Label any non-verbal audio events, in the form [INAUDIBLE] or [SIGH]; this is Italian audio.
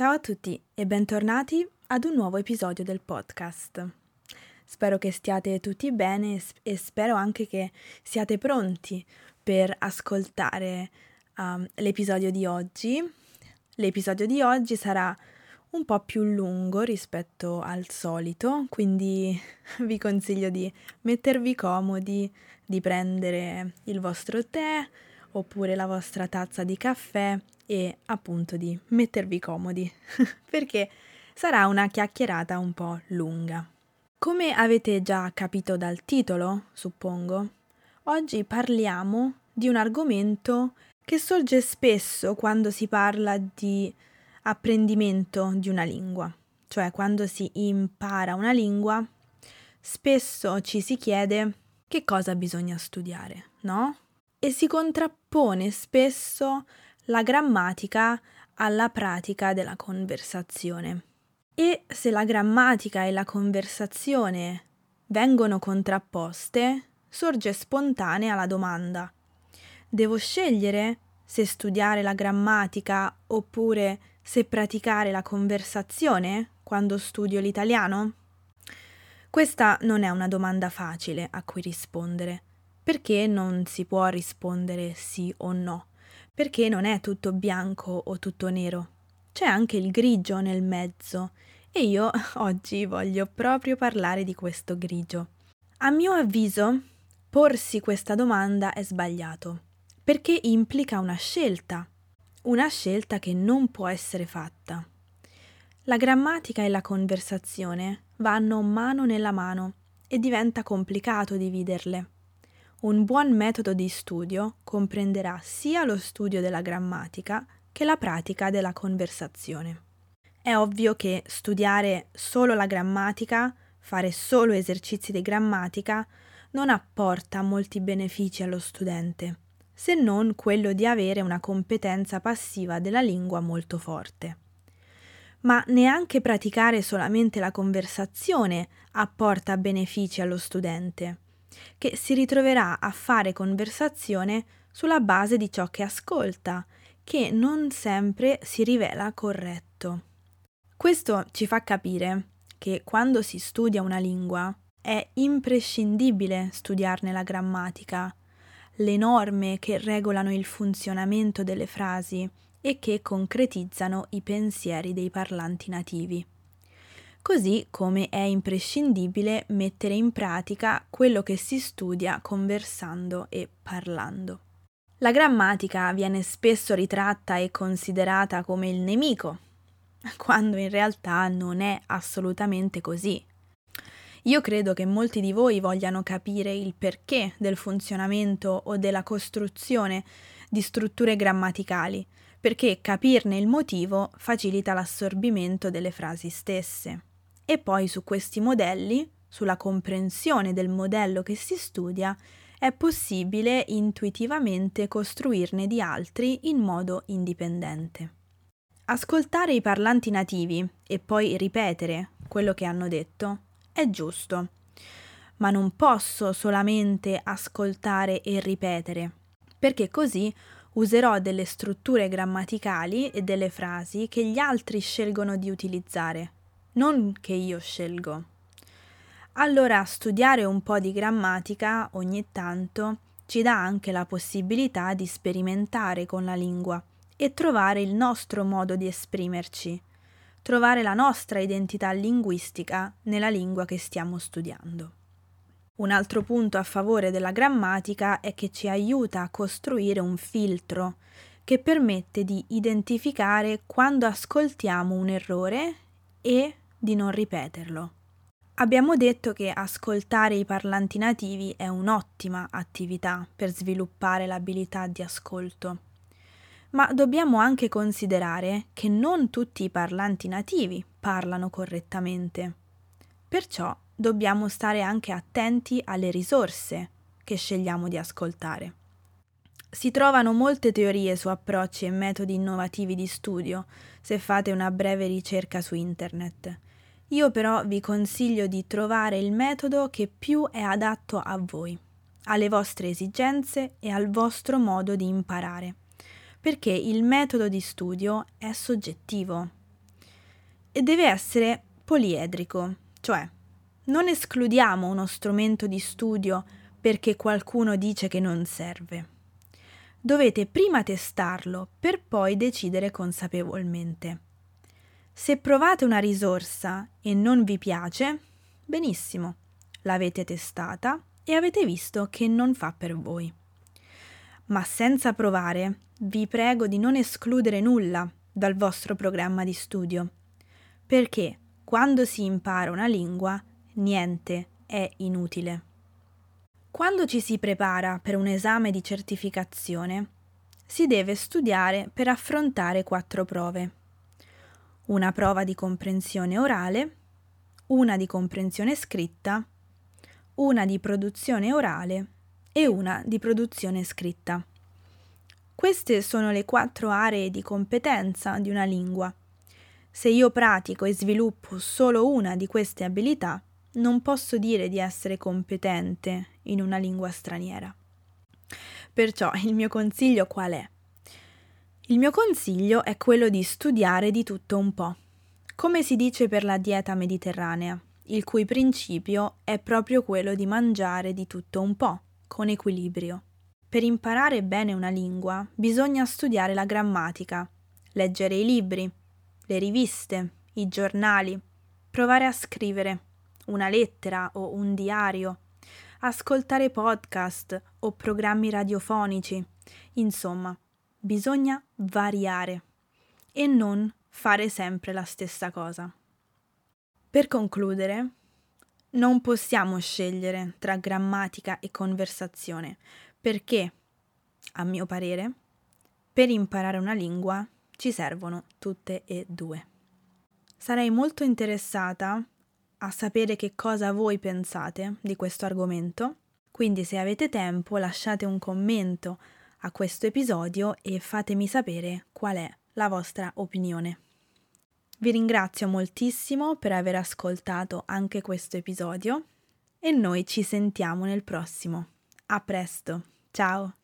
Ciao a tutti e bentornati ad un nuovo episodio del podcast. Spero che stiate tutti bene e spero anche che siate pronti per ascoltare um, l'episodio di oggi. L'episodio di oggi sarà un po' più lungo rispetto al solito, quindi [LAUGHS] vi consiglio di mettervi comodi, di prendere il vostro tè oppure la vostra tazza di caffè e appunto di mettervi comodi, [LAUGHS] perché sarà una chiacchierata un po' lunga. Come avete già capito dal titolo, suppongo, oggi parliamo di un argomento che sorge spesso quando si parla di apprendimento di una lingua, cioè quando si impara una lingua, spesso ci si chiede che cosa bisogna studiare, no? E si contrappone spesso la grammatica alla pratica della conversazione. E se la grammatica e la conversazione vengono contrapposte, sorge spontanea la domanda: devo scegliere se studiare la grammatica oppure se praticare la conversazione quando studio l'italiano? Questa non è una domanda facile a cui rispondere, perché non si può rispondere sì o no, perché non è tutto bianco o tutto nero, c'è anche il grigio nel mezzo e io [LAUGHS] oggi voglio proprio parlare di questo grigio. A mio avviso, porsi questa domanda è sbagliato, perché implica una scelta, una scelta che non può essere fatta. La grammatica e la conversazione vanno mano nella mano e diventa complicato dividerle. Un buon metodo di studio comprenderà sia lo studio della grammatica che la pratica della conversazione. È ovvio che studiare solo la grammatica, fare solo esercizi di grammatica, non apporta molti benefici allo studente, se non quello di avere una competenza passiva della lingua molto forte ma neanche praticare solamente la conversazione apporta benefici allo studente, che si ritroverà a fare conversazione sulla base di ciò che ascolta, che non sempre si rivela corretto. Questo ci fa capire che quando si studia una lingua è imprescindibile studiarne la grammatica, le norme che regolano il funzionamento delle frasi e che concretizzano i pensieri dei parlanti nativi. Così come è imprescindibile mettere in pratica quello che si studia conversando e parlando. La grammatica viene spesso ritratta e considerata come il nemico, quando in realtà non è assolutamente così. Io credo che molti di voi vogliano capire il perché del funzionamento o della costruzione di strutture grammaticali, perché capirne il motivo facilita l'assorbimento delle frasi stesse. E poi su questi modelli, sulla comprensione del modello che si studia, è possibile intuitivamente costruirne di altri in modo indipendente. Ascoltare i parlanti nativi e poi ripetere quello che hanno detto è giusto, ma non posso solamente ascoltare e ripetere, perché così userò delle strutture grammaticali e delle frasi che gli altri scelgono di utilizzare, non che io scelgo. Allora studiare un po' di grammatica ogni tanto ci dà anche la possibilità di sperimentare con la lingua e trovare il nostro modo di esprimerci, trovare la nostra identità linguistica nella lingua che stiamo studiando. Un altro punto a favore della grammatica è che ci aiuta a costruire un filtro che permette di identificare quando ascoltiamo un errore e di non ripeterlo. Abbiamo detto che ascoltare i parlanti nativi è un'ottima attività per sviluppare l'abilità di ascolto, ma dobbiamo anche considerare che non tutti i parlanti nativi parlano correttamente. Perciò dobbiamo stare anche attenti alle risorse che scegliamo di ascoltare. Si trovano molte teorie su approcci e metodi innovativi di studio se fate una breve ricerca su internet. Io però vi consiglio di trovare il metodo che più è adatto a voi, alle vostre esigenze e al vostro modo di imparare, perché il metodo di studio è soggettivo. deve essere poliedrico, cioè non escludiamo uno strumento di studio perché qualcuno dice che non serve. Dovete prima testarlo per poi decidere consapevolmente. Se provate una risorsa e non vi piace, benissimo, l'avete testata e avete visto che non fa per voi. Ma senza provare, vi prego di non escludere nulla dal vostro programma di studio, perché quando si impara una lingua, niente è inutile. Quando ci si prepara per un esame di certificazione, si deve studiare per affrontare quattro prove. Una prova di comprensione orale, una di comprensione scritta, una di produzione orale e una di produzione scritta. Queste sono le quattro aree di competenza di una lingua. Se io pratico e sviluppo solo una di queste abilità, non posso dire di essere competente in una lingua straniera. Perciò il mio consiglio qual è? Il mio consiglio è quello di studiare di tutto un po', come si dice per la dieta mediterranea, il cui principio è proprio quello di mangiare di tutto un po', con equilibrio. Per imparare bene una lingua bisogna studiare la grammatica, leggere i libri, le riviste, i giornali, provare a scrivere una lettera o un diario, ascoltare podcast o programmi radiofonici. Insomma, bisogna variare e non fare sempre la stessa cosa. Per concludere, non possiamo scegliere tra grammatica e conversazione perché, a mio parere, per imparare una lingua ci servono tutte e due. Sarei molto interessata a sapere che cosa voi pensate di questo argomento, quindi se avete tempo lasciate un commento a questo episodio e fatemi sapere qual è la vostra opinione. Vi ringrazio moltissimo per aver ascoltato anche questo episodio e noi ci sentiamo nel prossimo. A presto, ciao!